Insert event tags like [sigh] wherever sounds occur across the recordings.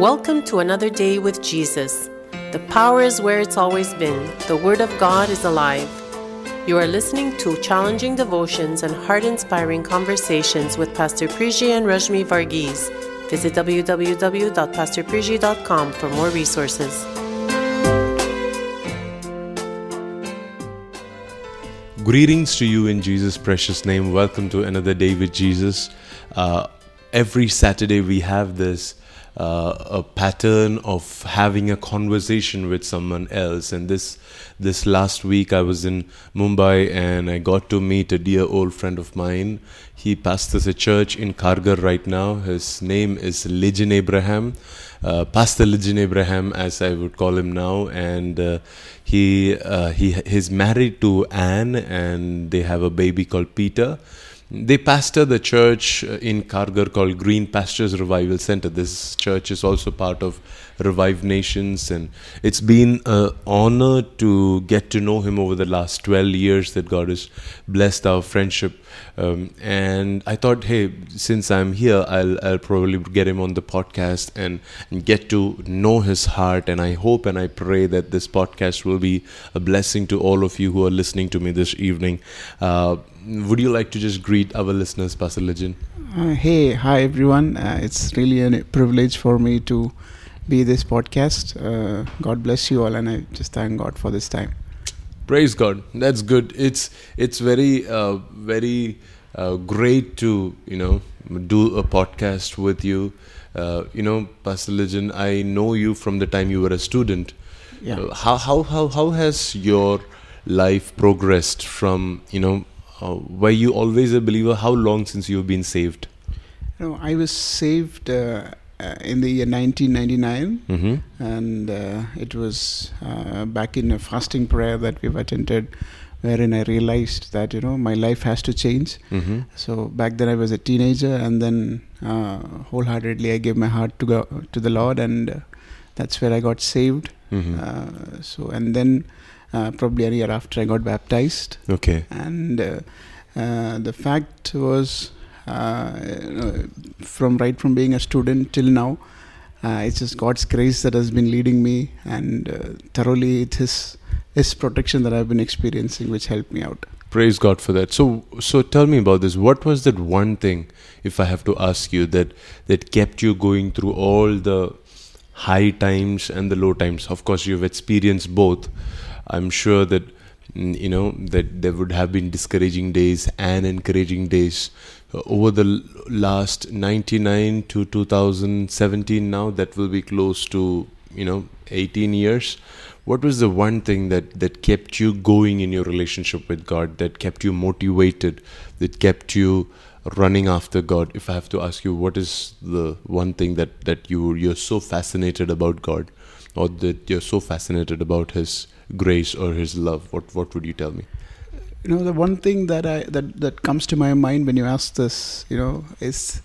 Welcome to another day with Jesus. The power is where it's always been. The Word of God is alive. You are listening to challenging devotions and heart inspiring conversations with Pastor Priji and Rashmi Varghese. Visit www.pastorpriji.com for more resources. Greetings to you in Jesus' precious name. Welcome to another day with Jesus. Uh, every Saturday, we have this uh, a pattern of having a conversation with someone else. And this this last week, I was in Mumbai and I got to meet a dear old friend of mine. He pastors a church in Kharghar right now. His name is Lijan Abraham, uh, Pastor Lijan Abraham, as I would call him now, and uh, he uh, he he's married to Anne, and they have a baby called Peter. They pastor the church in Kharghar called Green Pastures Revival Center. This church is also part of Revive Nations, and it's been an honor to get to know him over the last 12 years that God has blessed our friendship. Um, and I thought, hey, since I'm here, I'll, I'll probably get him on the podcast and, and get to know his heart. And I hope and I pray that this podcast will be a blessing to all of you who are listening to me this evening. Uh, would you like to just greet our listeners, Pastor Lijan? Uh, hey, hi everyone. Uh, it's really a privilege for me to be this podcast. Uh, God bless you all, and I just thank God for this time. Praise God. That's good. It's it's very uh, very uh, great to you know do a podcast with you. Uh, you know, Pastor Lijan, I know you from the time you were a student. Yeah. how how how how has your life progressed from you know uh, were you always a believer? How long since you've been saved? Know, I was saved uh, uh, in the year 1999, Mm-hmm. and uh, it was uh, back in a fasting prayer that we've attended, wherein I realized that you know my life has to change. Mm-hmm. So back then I was a teenager, and then uh, wholeheartedly I gave my heart to go to the Lord, and uh, that's where I got saved. Mm-hmm. Uh, so and then uh, probably a year after I got baptized. okay. and uh, uh, the fact was uh, from right from being a student till now uh, it's just god's grace that has been leading me and uh, thoroughly it is his protection that i've been experiencing which helped me out Praise God for that. So, so tell me about this. What was that one thing, if I have to ask you, that that kept you going through all the high times and the low times? Of course, you've experienced both. I'm sure that mm, you know that there would have been discouraging days and encouraging days over the last 99 to 2017. Now that will be close to you know 18 years what was the one thing that that kept you going in your relationship with god that kept you motivated that kept you running after god if i have to ask you what is the one thing that that you you're so fascinated about god or that you're so fascinated about his grace or his love? What what would you tell me? You know the one thing that i that that comes to my mind when you ask this you know is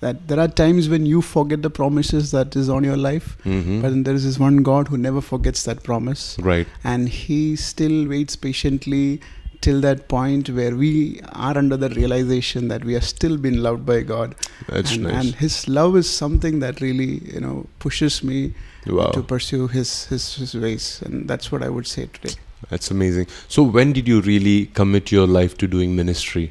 that there are times when you forget the promises that is on your life mm-hmm. but then there is this one god who never forgets that promise. Right. And he still waits patiently till that point where we are under the realization that we are still being loved by God. that's and, nice. and his love is something that really, you know, pushes me wow to pursue his, his his ways, and that's what I would say today. that's amazing so when did you really commit your life to doing ministry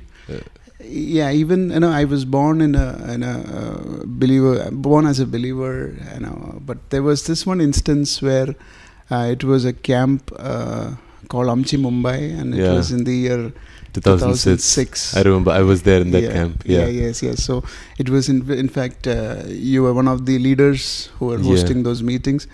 Yeah, even you know, I was born in a in a uh, believer, born as a believer, you know, but there was this one instance where uh, it was a camp uh, called Amchi Mumbai, and it Yeah. was in the year 2006 2006. i remember i was there in that yeah, camp yeah, yes, yes. So it was in in fact uh, you were one of the leaders who were Yeah. hosting those meetings,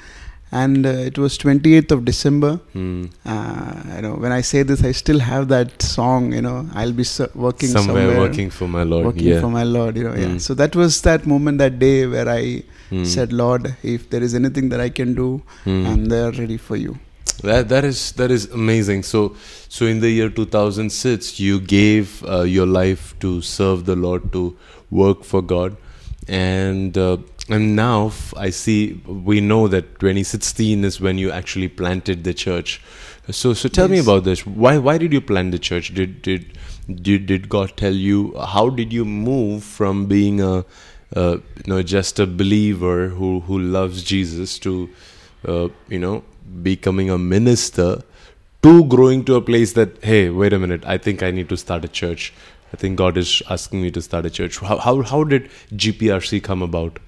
and uh, it was 28th of December. Hmm. Uh, you know, when I say this, I still have that song. You know, I'll be ser- working somewhere, somewhere, working for my lord working yeah for my Lord. You know, yeah. Mm. So that was that moment, that day where I Hmm. said, Lord, if there is anything that I can do, Hmm. I'm there ready for you. That that is that is amazing. So so in the year 2006 you gave uh, your life to serve the lord to work for god. And uh, and now I see we know that 2016 is when you actually planted the church. So so tell me about this. Why why did you plant the church? Did did did, did god tell you? How did you move from being a uh, you know just a believer who who loves Jesus to uh, you know becoming a minister to growing to a place that hey wait a minute I think I need to start a church I think God is asking me to start a church how how, how did GPRC come about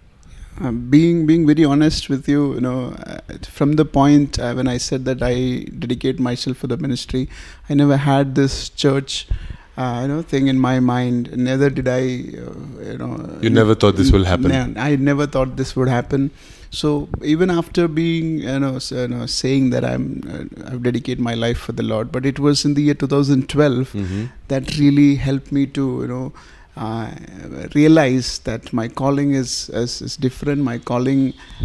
uh, being being very honest with you, you know, uh, from the point uh, when I said that I dedicate myself for the ministry, I never had this church, uh, you know, thing in my mind. Neither did I, uh, you know. You never thought this will happen. I never thought this would happen. So even after being, you know, you know saying that I'm, uh, I've dedicated my life for the Lord, but it was in the year 2012 Mhm. that really helped me to you know uh, realize that my calling is, is is different my calling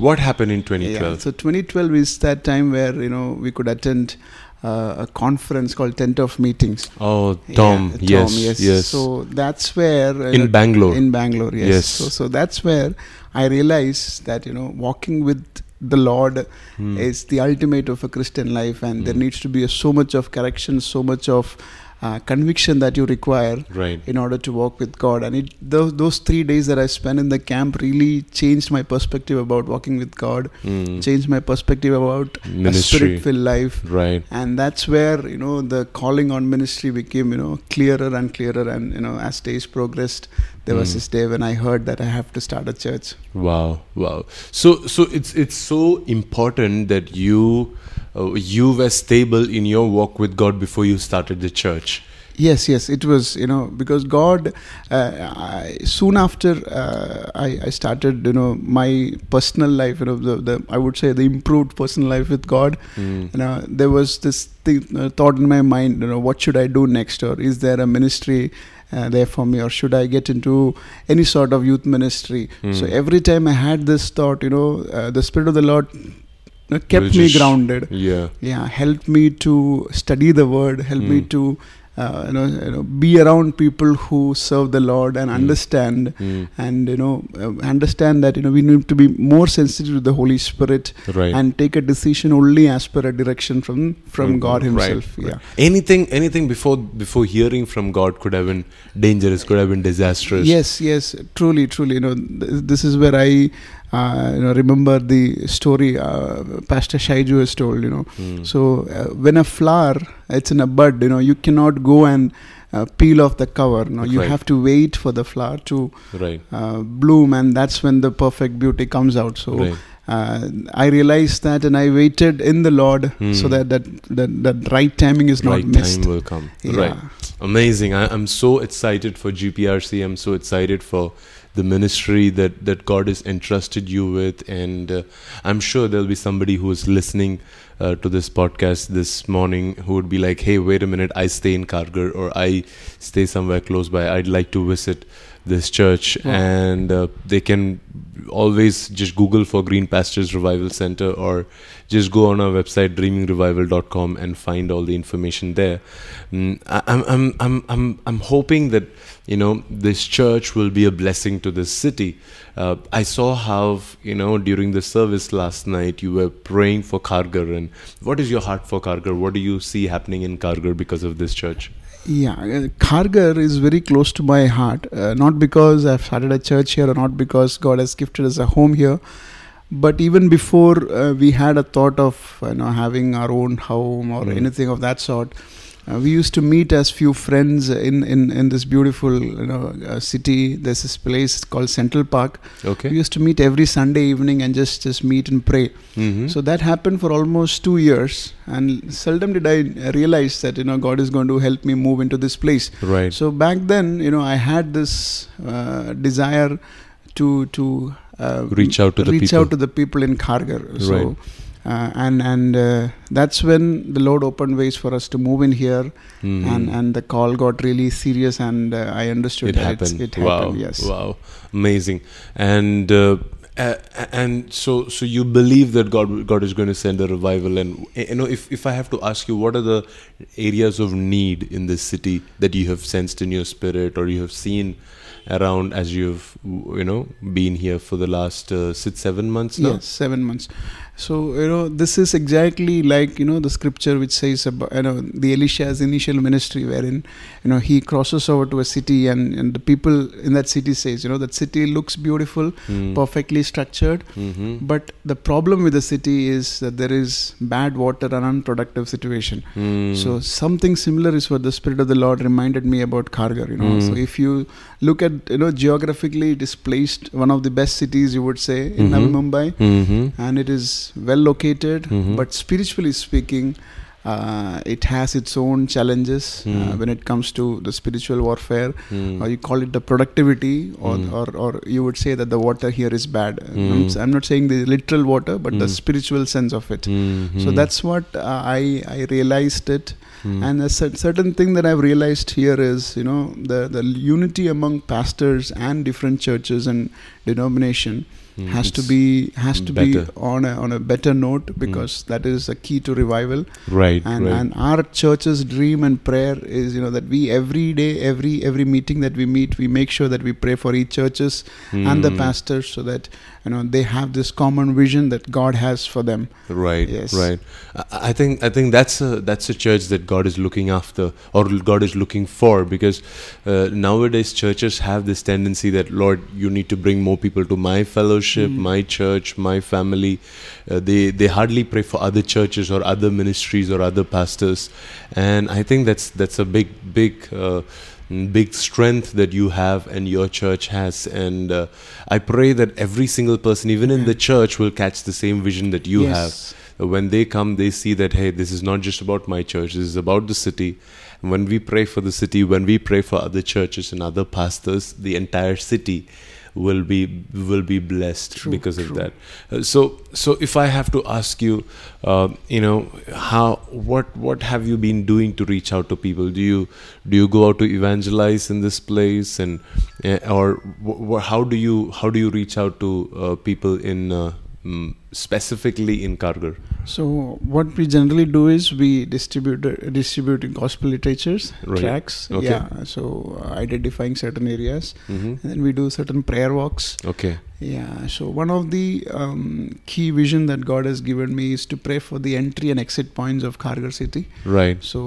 what happened in yeah, 2012 so 2012 is that time where you know we could attend uh, a conference called tent of meetings oh Tom Yeah, yes yes, so that's where uh, in Bangalore in Bangalore yes. Yes. so so that's where I realized that you know walking with the Lord Hmm. is the ultimate of a Christian life, and there Hmm. needs to be a, so much of correction, so much of uh, conviction that you require right in order to walk with God. And it, those, those three days that I spent in the camp really changed my perspective about walking with God, Hmm. changed my perspective about a spirit-filled life. right And that's where you know the calling on ministry became you know clearer and clearer. And you know as days progressed, there was Mm. this day when I heard that I have to start a church. Wow, wow. So, so it's it's so important that you uh, you were stable in your walk with God before you started the church. Yes, yes, it was you know because God. Uh, I, soon after uh, I, I started you know my personal life, you know the, the I would say the improved personal life with God. Mm. You know there was this thing, uh, thought in my mind. You know what should I do next, or is there a ministry? Uh, there for me, or should I get into any sort of youth ministry? So Mm. every time I had this thought, you know, uh, the Spirit of the Lord kept Will me grounded Yeah, yeah help me to study the word help me Mm. to uh, you, know, you know be around people who serve the lord and Mm. understand Mm. and you know uh, understand that you know we need to be more sensitive to the holy spirit right. and take a decision only as per a direction from from Mm, god himself right. yeah Anything, anything before before hearing from God could have been dangerous, could have been disastrous. yes yes truly truly you know th- this is where i uh, you know remember the story uh, pastor shaiju has told you know Mm. So uh, when a flower it's in a bud, you know, you cannot go and uh, peel off the cover. No, you Right. have to wait for the flower to right, uh, bloom, and that's when the perfect beauty comes out. So right. uh, I realized that, and I waited in the Lord Hmm. so that that, that that right timing is not right missed. time will come. Yeah. Right. Amazing. I, I'm so excited for GPRC. I'm so excited for the ministry that, that God has entrusted you with. And uh, I'm sure there'll be somebody who is listening uh, to this podcast this morning who would be like, hey, wait a minute, I stay in Kharghar or I stay somewhere close by. I'd like to visit this church. And uh, they can always just Google for Green Pastures Revival Center or just go on our website dreamingrevival.com and find all the information there. Mm, I, I'm, I'm, I'm, I'm, I'm hoping that you know this church will be a blessing to this city. Uh, I saw how you know during the service last night you were praying for Kharghar and what is your heart for Kharghar? What do you see happening in Kharghar because of this church? Yeah, uh, Kharghar is very close to my heart. Uh, not because I've started a church here, or not because God has gifted us a home here, but even before uh, we had a thought of you know having our own home or Mm. anything of that sort. Uh, we used to meet as few friends in, in, in this beautiful you know uh, city. There's this place called Central Park. Okay. We used to meet every Sunday evening and just just meet and pray. Mm-hmm. So that happened for almost two years, and seldom did I realize that you know God is going to help me move into this place. right. So back then, you know, I had this uh, desire to to uh, Reach out to the reach people. out to the people in Kharghar. So, Right. Uh, and and uh, that's when the Lord opened ways for us to move in here, Mhm. and and the call got really serious, and uh, I understood it happened. It happened. wow. Yes. Wow. Amazing. And uh, uh, and so so you believe that God God is going to send a revival and you know if if I have to ask you what are the areas of need in this city that you have sensed in your spirit or you have seen around as you've you know been here for the last uh, six seven months now Yes, seven months. So you know this is exactly like you know the scripture which says about you know the Elisha's initial ministry, wherein you know he crosses over to a city and, and the people in that city says you know that city looks beautiful, Mm. perfectly structured, Mhm. but the problem with the city is that there is bad water and unproductive situation. Mm. So something similar is what the Spirit of the Lord reminded me about Kharghar. You know, Mm. so if you look at you know geographically, it is placed one of the best cities you would say in Mhm. Navi Mumbai, Mhm. and it is well located. Mhm. But spiritually speaking, uh, it has its own challenges uh, Mm. when it comes to the spiritual warfare, Mm. or you call it the productivity, or, Mm. or or you would say that the water here is bad. Mm. I'm, s- I'm not saying the literal water, but the Mm. spiritual sense of it. Mhm. So that's what uh, I I realized it. Mm. And a cer- certain thing that I've realized here is, you know, the, the unity among pastors and different churches and denomination Mm. has to be has to better. be on a on a better note because that is a key to revival. right. And right. and our church's dream and prayer is, you know, that we every day, every every meeting that we meet, we make sure that we pray for each churches and the Mm. pastors so that you know they have this common vision that God has for them. Right, Yes. right. I, think I think that's a that's a church that God is looking after or God is looking for because uh, nowadays churches have this tendency that Lord, you need to bring more people to my fellowship, Mm. my church, my family. Uh, they they hardly pray for other churches or other ministries or other pastors, and I think that's that's a big big. Uh, big strength that you have and your church has. And uh, i pray that every single person even in the church will catch the same vision that you have. Yes. uh, when they come they see that hey this is not just about my church this is about the city. And when we pray for the city when we pray for other churches and other pastors the entire city will be will be blessed True, because of that. Uh, so so if i have to ask you uh, you know how what what have you been doing to reach out to people? Do you do you go out to evangelize in this place? And uh, or wh- wh- how do you how do you reach out to uh, people in uh, mm, specifically in Kharghar So what we generally do is we distribute distribute gospel literatures, Right. tracks. Okay. Yeah. So uh, identifying certain areas, mm-hmm. and then we do certain prayer walks. okay Yeah. So one of the um, key vision that God has given me is to pray for the entry and exit points of Kharghar city. right So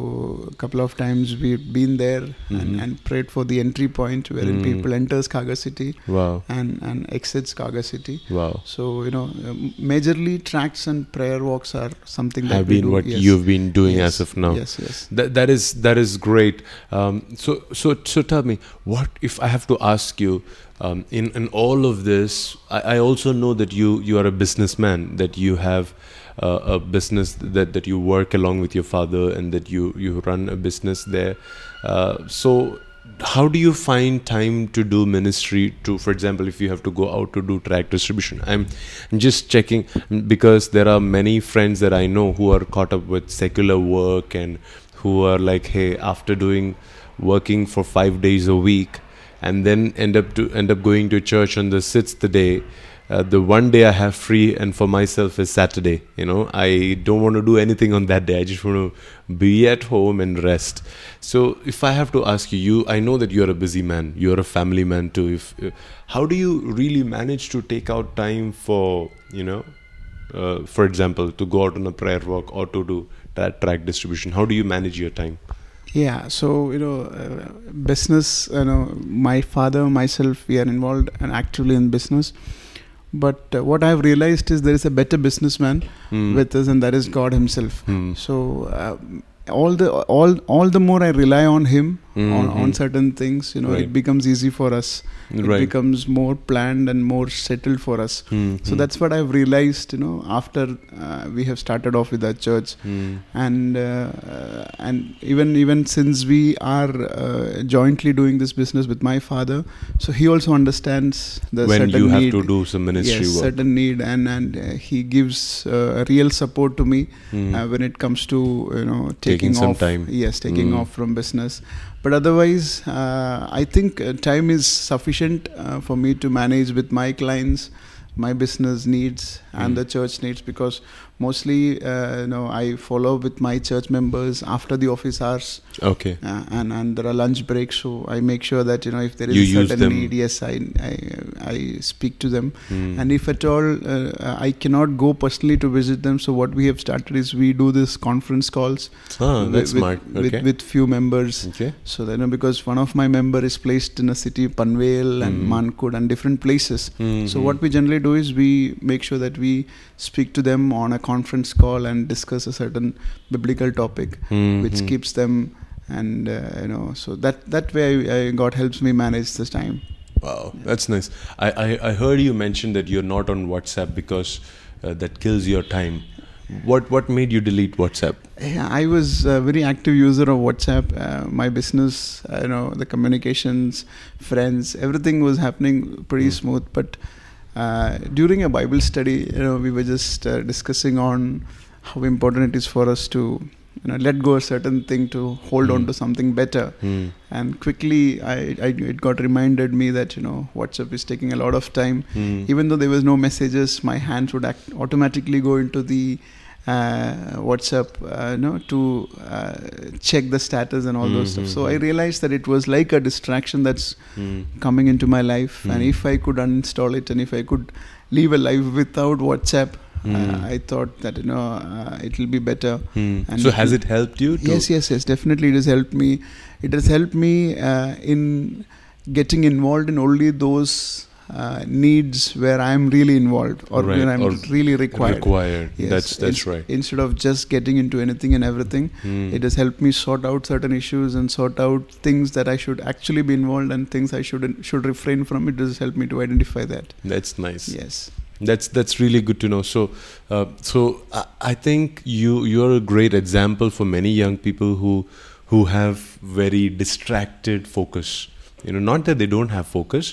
a couple of times we've been there Mhm. and, and prayed for the entry point wherein Mm. people enters Kharghar city wow and and exits Kharghar city. wow So you know, um, majorly tracts and prayer walks are something that have we been do. what yes. you've been doing Yes. as of now Yes, yes. That that is that is great. Um, so so so tell me, what if I have to ask you? Um, in in all of this, I, I also know that you you are a businessman. That you have uh, a business that that you work along with your father, and that you you run a business there. Uh, so. How do you find time to do ministry? To, for example, if you have to go out to do track distribution, I'm, I'm just checking because there are many friends that I know who are caught up with secular work and who are like hey after doing working for 5 days a week and then end up to end up going to church on the sixth day uh, the one day I have free and for myself is Saturday. You know, I don't want to do anything on that day. I just want to be at home and rest. So, if I have to ask you, you, I know that you're a busy man. You're a family man too. If uh, how do you really manage to take out time for you know, uh, for example, to go out on a prayer walk or to do that track distribution? How do you manage your time? Yeah, so you know, uh, business. You know, my father, myself, we are involved and actively in business. But uh, what I've realized is there is a better businessman Hmm. with us, and that is God Himself. Hmm. So uh, all the all all the more I rely on Him on, Mhm. on certain things, you know, Right. it becomes easy for us. It right. becomes more planned and more settled for us. Hmm, So that's what I've realized, you know, after uh, we have started off with our church, hmm. and uh, and even even since we are uh, jointly doing this business with my father, so he also understands the when certain you have need. to do some ministry yes, work. certain need, and and uh, he gives uh, real support to me uh, when it comes to you know Taking taking, some off. time. Yes, taking Mm. off from business. But otherwise, uh, I think uh, time is sufficient uh, for me to manage with my clients, my business needs, and Mm. the church needs because mostly uh, you know I follow with my church members after the office hours, Okay. uh, and and there are lunch breaks. So I make sure that you know if there is You a certain need, yes, I I, I speak to them. Hmm. And if at all uh, I cannot go personally to visit them, so what we have started is we do this conference calls ah, with, that's with, smart. Okay. with few members. okay. So then, because one of my member is placed in a city, Panvel and Mm. Mankhurd and different places. So Mhm. what we generally do is we make sure that we speak to them on a conference call and discuss a certain biblical topic, which Mhm. keeps them and uh, you know so that that way I, I, God helps me manage this time. Wow, that's nice. I, I, I heard you mention that you're not on WhatsApp because uh, that kills your time. What what made you delete WhatsApp? Yeah, I was a very active user of WhatsApp. Uh, my business, you know, the communications, friends, everything was happening pretty Mm. smooth. But uh, during a Bible study, you know, we were just uh, discussing on how important it is for us to, you know, let go a certain thing to hold on Mm. to something better. Hmm. And quickly, I, I it got reminded me that you know WhatsApp is taking a lot of time Hmm. even though there was no messages my hands would act automatically go into the whatsapp uh, you know to uh, check the status and all those stuff so i realized that it was like a distraction that's Hmm. coming into my life and Mm. if i could uninstall it and if i could live a life without whatsapp Mm. uh, i thought that you know uh, it will be better Hmm. And So has it helped you? To, yes yes yes definitely it has helped me it has helped me uh, in getting involved in only those uh, needs where i'm really involved or Right, when i'm or really required Required. Yes, That's that's ins- right. instead of just getting into anything and everything Hmm. it has helped me sort out certain issues and sort out things that i should actually be involved and things i should should refrain from it has helped me to identify that That's nice. yes That's that's really good to know. So, uh, so I, I think you you're a great example for many young people who who have very distracted focus. You know, not that they don't have focus,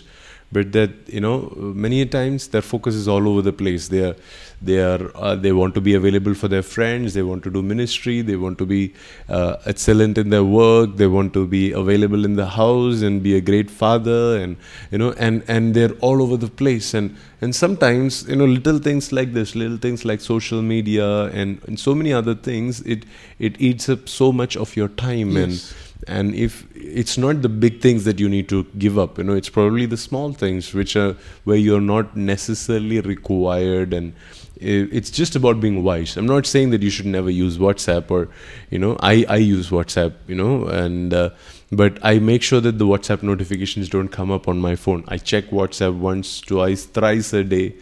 but that you know many a times their focus is all over the place. They are they are uh, they want to be available for their friends. They want to do ministry. They want to be uh, excellent in their work. They want to be available in the house and be a great father and you know and and they're all over the place and and sometimes you know little things like this little things like social media and, and so many other things it it eats up so much of your time Yes. and and if it's not the big things that you need to give up you know it's probably the small things which are where you're not necessarily required and it's just about being wise. I'm not saying that you should never use whatsapp or you know i i use whatsapp you know and uh, but i make sure that the whatsapp notifications don't come up on my phone. I check whatsapp once twice thrice a day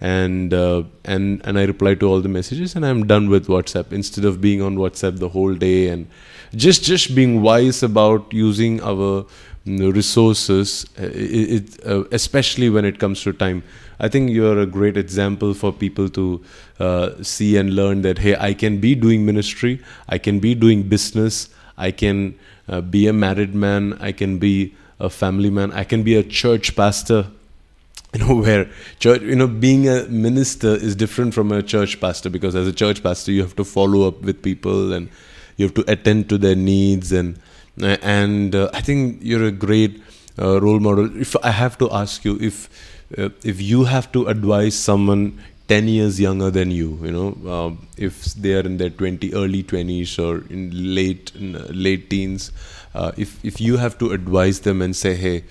and uh, and and I reply to all the messages and I'm done with WhatsApp. Instead of being on WhatsApp the whole day and just just being wise about using our know, resources uh, it, it, uh, especially when it comes to time I think you're a great example for people to uh, see and learn that hey I can be doing ministry I can be doing business I can uh, be a married man I can be a family man I can be a church pastor. You know [laughs] where church you know being a minister is different from a church pastor because as a church pastor you have to follow up with people and you have to attend to their needs and and uh, i think you're a great uh, role model. If i have to ask you if uh, if you have to advise someone 10 years younger than you you know um, if they are in their 20 early 20s or in late in, uh, late teens uh, if if you have to advise them and say hey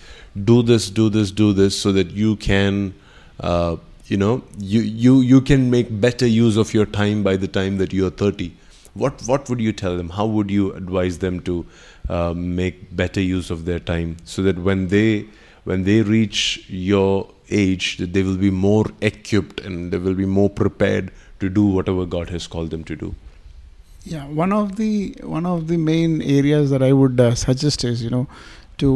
do this do this do this so that you can uh, you know you you you can make better use of your time by the time that you are 30 what what would you tell them? How would you advise them to uh, make better use of their time so that when they when they reach your age that they will be more equipped and they will be more prepared to do whatever god has called them to do Yeah, one of the one of the main areas that I would uh, suggest is you know to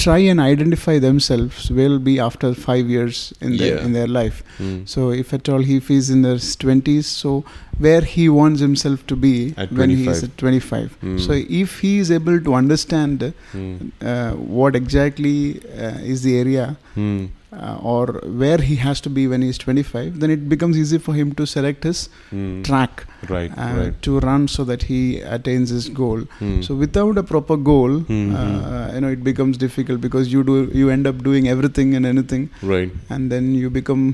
try and identify themselves will be after five years in their Yeah. in their life. Mm. So if at all he is in his twenties, so where he wants himself to be when he is at twenty five. Mm. So if he is able to understand Mm. uh, what exactly uh, is the area Mm. Uh, or where he has to be when he is 25 then it becomes easy for him to select his Mm. track right uh, right to run so that he attains his goal Mm. so without a proper goal Mhm. uh, you know it becomes difficult because you do you end up doing everything and anything right and then you become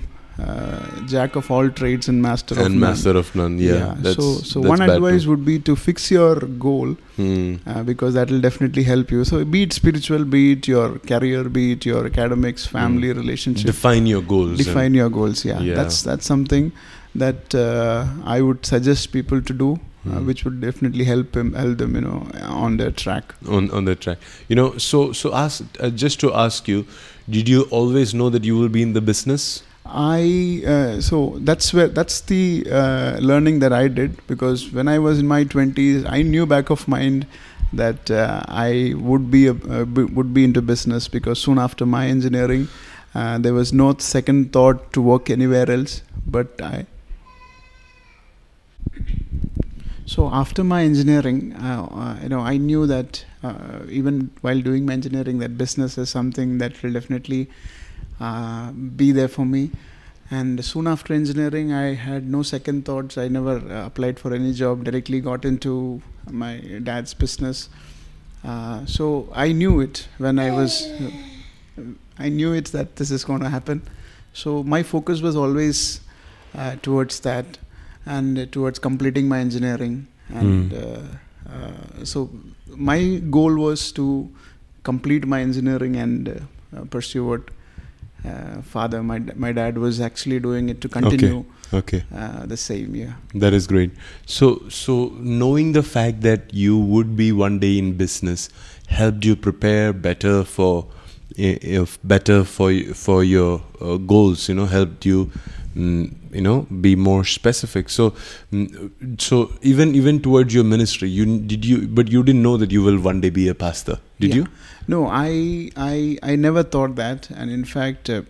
uh, jack of all trades and master of and none. master of none. Yeah. That's, so so one advice too. would be to fix your goal Hmm. uh, because that will definitely help you. So be it spiritual, be it your career, be it your academics, family, relationship. Define your goals. define your goals yeah. Yeah. that's that's something that uh, i would suggest people to do uh, Hmm. which would definitely help him help them you know on their track on on that track. You know, so so ask uh, just to ask you, did you always know that you will be in the business? I uh, so that's where that's the uh, learning that i did because when i was in my 20s i knew back of mind that uh, i would be uh, would be into business because soon after my engineering uh, there was no second thought to work anywhere else but i. So after my engineering uh, you know i knew that even while doing my engineering that business is something that will definitely uh, be there for me. And soon after engineering i had no second thoughts. I never uh, applied for any job. Directly got into my dad's business. Uh, so i knew it when i was i knew it that this is going to happen. So my focus was always uh, towards that and uh, towards completing my engineering. And Mm. uh, uh, so my goal was to complete my engineering and uh, uh, pursue what uh, father my my dad was actually doing it to continue Okay, uh, the same yeah that is great. So so knowing the fact that you would be one day in business helped you prepare better for if better for for your uh, goals. You know, helped you. Mm, you know, be more specific. So, mm, so even even towards your ministry, you did you, but you didn't know that you will one day be a pastor, did Yeah. you? No, I I I never thought that, and in fact, uh,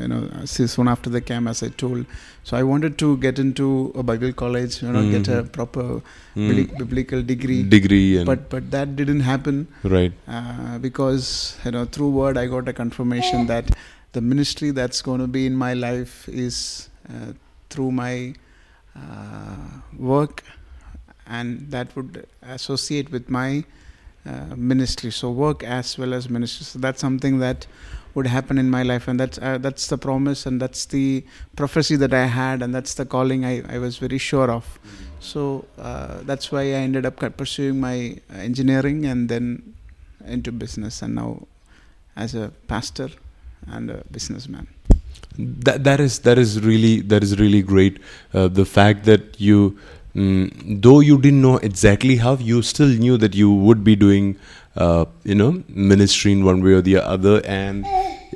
you know, soon after the camp, as I told, so I wanted to get into a Bible college, you know, get a Mhm. proper Mm. biblical degree, degree and but but that didn't happen right. uh, because you know through word I got a confirmation that the ministry that's going to be in my life is uh, through my uh, work, and that would associate with my uh, ministry. So work as well as ministry. So that's something that would happen in my life, and that's uh, that's the promise, and that's the prophecy that I had, and that's the calling I, I was very sure of. So uh, that's why I ended up pursuing my engineering and then into business, and now as a pastor and a businessman. that that is that is really that is really great uh, the fact that you mm, though you didn't know exactly how you still knew that you would be doing uh, you know ministry in one way or the other and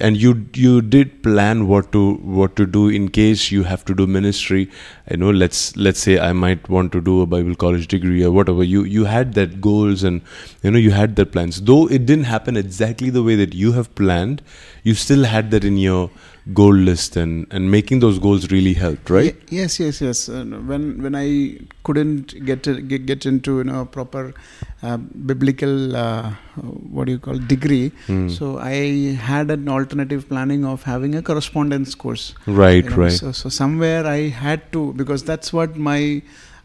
and you you did plan what to what to do in case you have to do ministry. You know let's let's say i might want to do a bible college degree or whatever. You you had that goals and you know you had that plans. Though it didn't happen exactly the way that you have planned you still had that in your goal list and and making those goals really helped right Ye- yes, yes, yes. Uh, when when I couldn't get to, get, get into you know proper uh, biblical uh, what do you call degree, Hmm. so I had an alternative planning of having a correspondence course. right you know. right So, so somewhere I had to because that's what my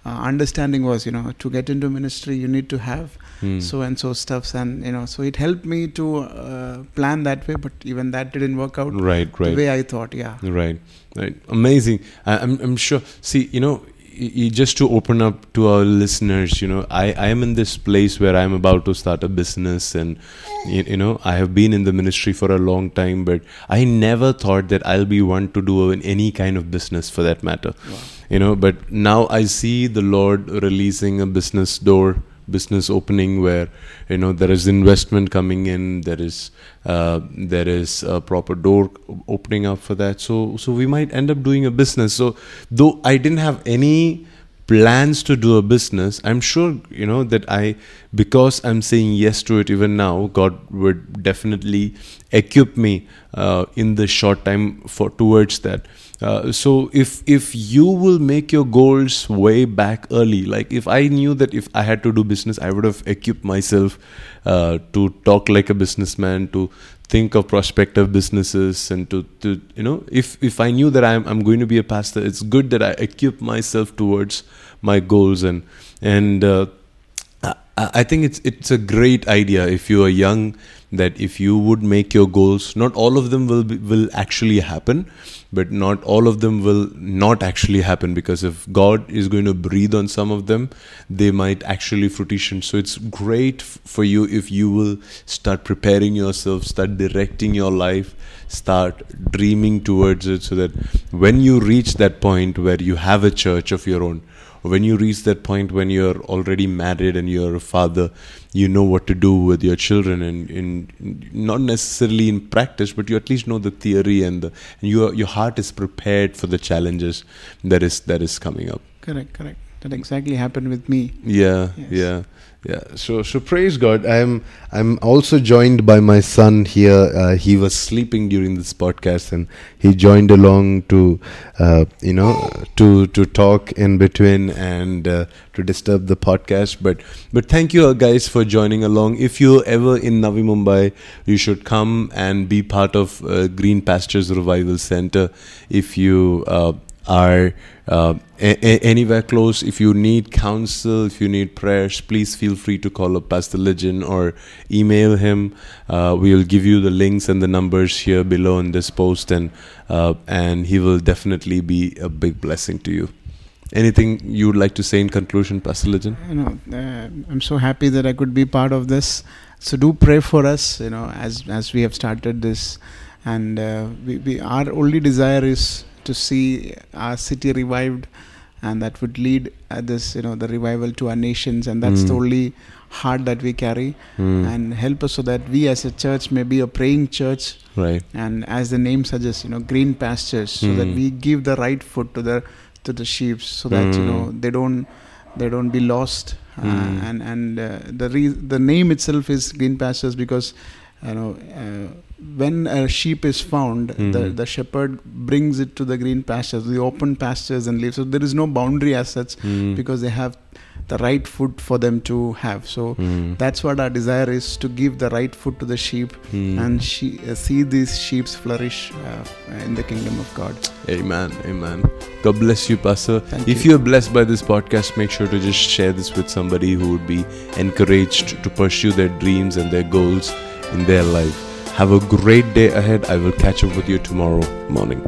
uh, understanding was. You know, to get into ministry, you need to have Hmm. so and so stuffs, and you know, so it helped me to uh, plan that way. But even that didn't work out right the right way I thought. Yeah. Right, right. Amazing. I, I'm, I'm sure. See, you know, just to open up to our listeners, you know, I, I am in this place where I'm about to start a business, and you, you know, I have been in the ministry for a long time, but I never thought that I'll be one to do any kind of business for that matter. You know, but now I see the Lord releasing a business door business opening where you know there is investment coming in there is uh, there is a proper door opening up for that. So so we might end up doing a business. So though i didn't have any plans to do a business i'm sure you know that i because i'm saying yes to it even now god would definitely equip me uh, in the short time for towards that. Uh, so if if you will make your goals way back early like if i knew that if i had to do business i would have equipped myself uh, to talk like a businessman to think of prospective businesses and to, to you know if if i knew that I'm, I'm going to be a pastor it's good that i equip myself towards my goals and and uh, I I think it's it's a great idea if you're young that if you would make your goals, not all of them will be, will actually happen, but not all of them will not actually happen because if God is going to breathe on some of them, they might actually fruition. So it's great for you if you will start preparing yourself, start directing your life, start dreaming towards it, so that when you reach that point where you have a church of your own when you reach that point when you're already married and you're a father you know what to do with your children and not necessarily in practice but you at least know the theory and, the, and your your heart is prepared for the challenges that is that is coming up. Correct correct that exactly happened with me. Yeah yes. yeah yeah. So so praise god. I'm i'm also joined by my son here. Uh, he was sleeping during this podcast and he joined along to uh, you know to to talk in between and uh, to disturb the podcast. But but thank you guys for joining along. If you're ever in navi mumbai you should come and be part of uh, green pastures revival center. If you uh, are uh, a- anywhere close. If you need counsel, if you need prayers, please feel free to call up Pastor Lijan or email him. Uh, we will give you the links and the numbers here below in this post, and uh, and he will definitely be a big blessing to you. Anything you would like to say in conclusion, Pastor Lijan? You know, uh, I'm so happy that I could be part of this. So do pray for us. You know, as as we have started this, and uh, we, we our only desire is to see our city revived and that would lead uh, this you know the revival to our nations and that's mm. the hmm. only heart that we carry mm. and help us so that we as a church may be a praying church right and as the name suggests you know green pastures so mm. that hmm. we give the right foot to the to the sheep so that you know hmm. they don't they don't be lost uh, and and uh, the re- the name itself is green pastures because you know uh, when a sheep is found mm-hmm. the, the shepherd brings it to the green pastures the open pastures and leaves so there is no boundary as such mm-hmm. because they have the right food for them to have so mm-hmm. that's what our desire is to give the right food to the sheep mm. and she, uh, see these sheep flourish uh, in the kingdom of god amen amen god bless you pastor Thank if you. you're blessed by this podcast make sure to just share this with somebody who would be encouraged to pursue their dreams and their goals in their life. Have a great day ahead. I will catch up with you tomorrow morning.